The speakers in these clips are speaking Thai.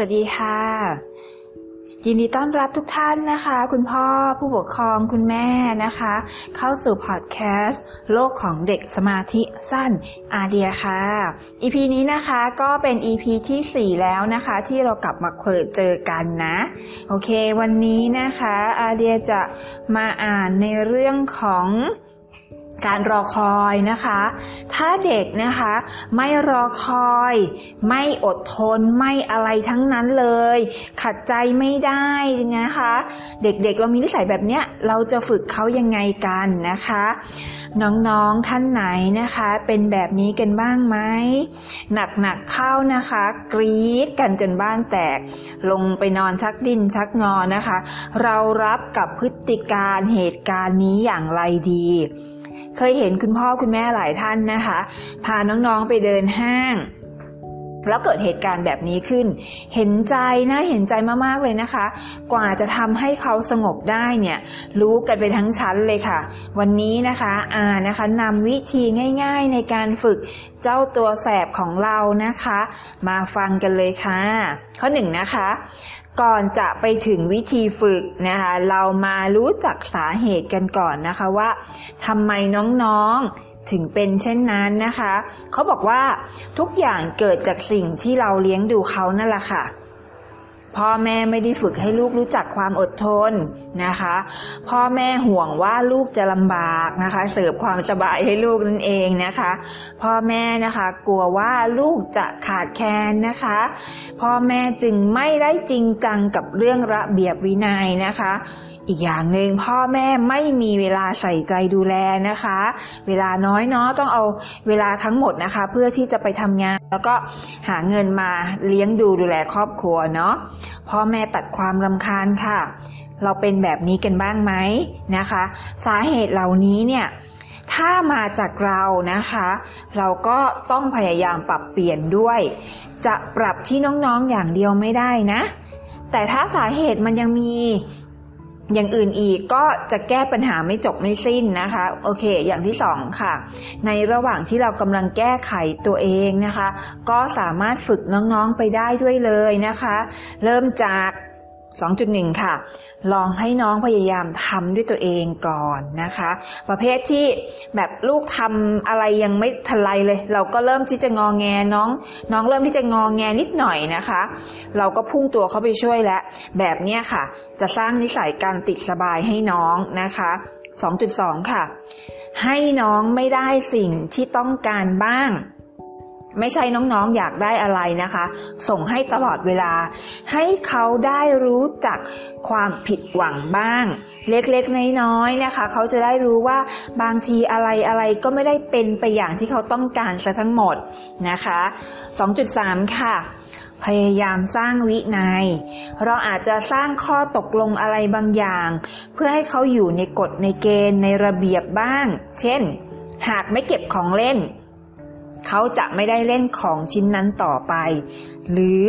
วัสดีค่ะ ยินดีต้อนรับทุกท่านนะคะ คุณพ่อผู้ปกครองคุณแม่นะคะ เข้าสู่พอดแคสต์โลกของเด็กสมาธิสั้นอาเดียค่ะ EP นี้นะคะก็เป็น EP ที่ 4 แล้วนะคะ ที่เรากลับมาเจอกันนะ โอเค วันนี้นะคะอาเดียจะมาอ่านในเรื่องของ การรอคอยนะคะ ถ้าเด็กนะคะ ไม่รอคอย ไม่อดทนไม่อะไรทั้งนั้นเลย ขัดใจไม่ได้นะคะ เด็กๆเรามีนิสัยแบบเนี้ยเราจะฝึกเขายังไงกันนะคะน้องๆ ท่านไหนนะคะ เป็นแบบนี้กันบ้างไหม หนักๆ เข้านะคะ กรี๊ดกันจนบ้านแตก ลงไปนอนชักดินชักงอนะคะ เรารับกับพฤติการเหตุการณ์นี้อย่างไรดี เคยเห็นคุณพ่อคุณแม่หลายท่านนะคะ พาน้องๆไปเดินห้าง แล้วเกิดเหตุการณ์แบบนี้ขึ้น เห็นใจนะเห็นใจมากๆเลยนะคะ กว่าจะทำให้เขาสงบได้เนี่ย รู้กันไปทั้งชั้นเลยค่ะ วันนี้นะคะอ่านะคะนำวิธีง่ายๆในการฝึกเจ้าตัวแสบของเรานะคะ มาฟังกันเลยค่ะ ข้อหนึ่งนะคะก่อนจะไปถึงวิธีฝึกนะคะ เรามารู้จักสาเหตุกันก่อนนะคะว่าทำไมน้องๆ ถึงเป็นเช่นนั้นนะคะ เขาบอกว่าทุกอย่างเกิดจากสิ่งที่เราเลี้ยงดูเขานั่นแหละค่ะ พ่อแม่ไม่ได้ฝึกให้ลูกรู้จักความอดทนนะคะ พ่อแม่ห่วงว่าลูกจะลำบากนะคะ เสิร์ฟความสบายให้ลูกนั่นเองนะคะ พ่อแม่นะคะกลัวว่าลูกจะขาดแคลนนะคะ พ่อแม่จึงไม่ได้จริงจังกับเรื่องระเบียบวินัยนะคะ อีกอย่างหนึ่งพ่อแม่ไม่มีเวลาใส่ใจดูแลนะคะ เวลาน้อยเนาะต้องเอาเวลาทั้งหมดนะคะ เพื่อที่จะไปทำงาน แล้วก็หาเงินมาเลี้ยงดูดูแลครอบครัวเนาะพ่อแม่ตัดความรำคาญค่ะ เราเป็นแบบนี้กันบ้างไหมนะคะ สาเหตุเหล่านี้เนี่ยถ้ามาจากเรานะคะ เราก็ต้องพยายามปรับเปลี่ยนด้วย จะปรับที่น้องๆอย่างเดียวไม่ได้นะ แต่ถ้าสาเหตุมันยังมี อย่างอื่นอีกก็จะแก้ปัญหาไม่จบไม่สิ้นนะคะ โอเค อย่างที่สองค่ะ ในระหว่างที่เรากำลังแก้ไขตัวเองนะคะ ก็สามารถฝึกน้องๆไปได้ด้วยเลยนะคะ เริ่มจาก 2.1 ค่ะ ลองให้น้องพยายามทำด้วยตัวเองก่อนนะคะ ประเภทที่แบบลูกทำอะไรยังไม่ทันไรเลย เราก็เริ่มที่จะงอแงน้อง น้องเริ่มที่จะงอแงนิดหน่อยนะคะ เราก็พุ่งตัวเข้าไปช่วยแล้ว แบบนี้ค่ะ จะสร้างนิสัยการติดสบายให้น้องนะคะ 2.2 ค่ะ ให้น้องไม่ได้สิ่งที่ต้องการบ้าง ไม่ใช่น้องๆอยากได้อะไรนะคะ ส่งให้ตลอดเวลา ให้เขาได้รู้จักความผิดหวังบ้าง เล็กๆน้อยๆนะคะ เขาจะได้รู้ว่าบางทีอะไรอะไรก็ไม่ได้เป็นไปอย่างที่เขาต้องการซะทั้งหมดนะคะ 2.3 ค่ะ พยายามสร้างวินยัย เราอาจจะสร้างข้อตกลงอะไรบางอย่าง เพื่อให้เขาอยู่ในกฎในเกณฑ์ในระเบียบบ้าง เช่น หากไม่เก็บของเล่น เขาจะไม่ได้เล่นของชิ้นนั้นต่อไป หรือ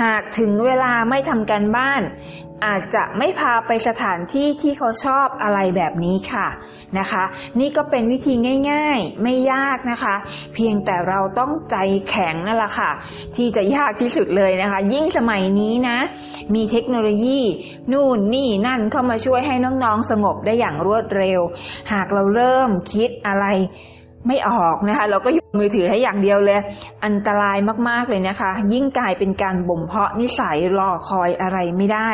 หากถึงเวลาไม่ทำการบ้าน อาจจะไม่พาไปสถานที่ที่เขาชอบอะไรแบบนี้ค่ะนะคะ นี่ก็เป็นวิธีง่าย ๆ ไม่ยากนะคะ เพียงแต่เราต้องใจแข็งนั่นแหละค่ะ ที่จะยากที่สุดเลยนะคะ ยิ่งสมัยนี้นะ มีเทคโนโลยีนู่นนี่นั่นเข้ามาช่วยให้น้องๆสงบได้อย่างรวดเร็ว หากเราเริ่มคิดอะไร ไม่ออกนะคะ เราก็อยู่มือถือให้อย่างเดียวเลย อันตรายมากๆเลยนะคะ ยิ่งกลายเป็นการบ่มเพาะนิสัยรอคอยอะไรไม่ได้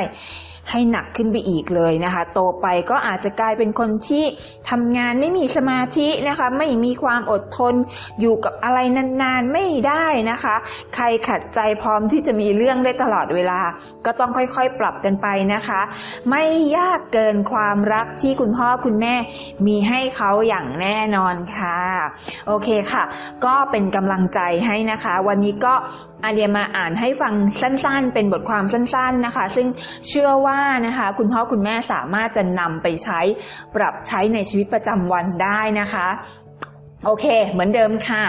ให้หนักขึ้นไปอีกเลยนะคะ โตไปก็อาจจะกลายเป็นคนที่ทำงานไม่มีสมาธินะคะ ไม่มีความอดทนอยู่กับอะไรนานๆไม่ได้นะคะ ใครขัดใจพร้อมที่จะมีเรื่องได้ตลอดเวลา ก็ต้องค่อยๆปรับกันไปนะคะ ไม่ยากเกินความรักที่คุณพ่อคุณแม่มีให้เขาอย่างแน่นอนค่ะ โอเคค่ะ ก็เป็นกำลังใจให้นะคะ วันนี้ก็อาเดียมาอ่านให้ฟังสั้นๆ เป็นบทความสั้น ๆนะคะ ซึ่งเชื่อว่าานะคะคุณพ่อคุณแม่สามารถจะนำไปใช้ปรับใช้ในชีวิตประจำวันได้นะคะโอเค เหมือนเดิมค่ะ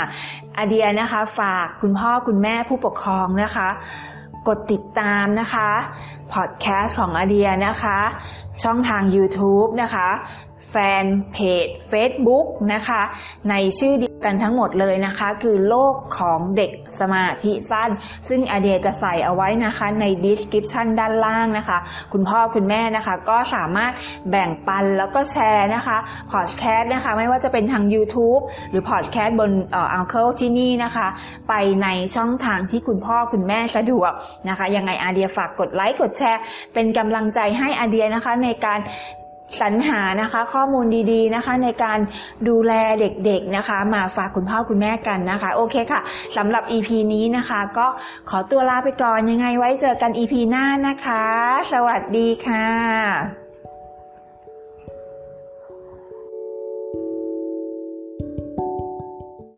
อาเดียนะคะ ฝากคุณพ่อคุณแม่ผู้ปกครองนะคะ กดติดตามนะคะพอดแคสต์ของอาเดียนะคะ ช่องทาง YouTube นะคะแฟนเพจ Facebook นะคะ ในชื่อเดียวกันทั้งหมดเลยนะคะ คือโลกของเด็กสมาธิสั้น ซึ่งอาเดียจะใส่เอาไว้นะคะใน description ด้านล่างนะคะ คุณพ่อคุณแม่นะคะ ก็สามารถแบ่งปันแล้วก็แชร์นะคะพอดแคสต์นะคะ ไม่ว่าจะเป็นทาง YouTube หรือพอดแคสต์บนเอ่อ Uncle ที่นี่นะคะ ไปในช่องทางที่คุณพ่อคุณแม่สะดวกนะคะยังไงอาเดียฝากกดไลค์กดแชร์ เป็นกำลังใจให้อาเดียนะคะในการ สรรหานะคะข้อมูลดีๆนะคะ ในการดูแลเด็กๆนะคะ มาฝากคุณพ่อคุณแม่กันนะคะ โอเคค่ะสำหรับ EP นี้นะคะ ก็ขอตัวลาไปก่อนยังไงไว้เจอกัน EP หน้านะคะ สวัสดีค่ะ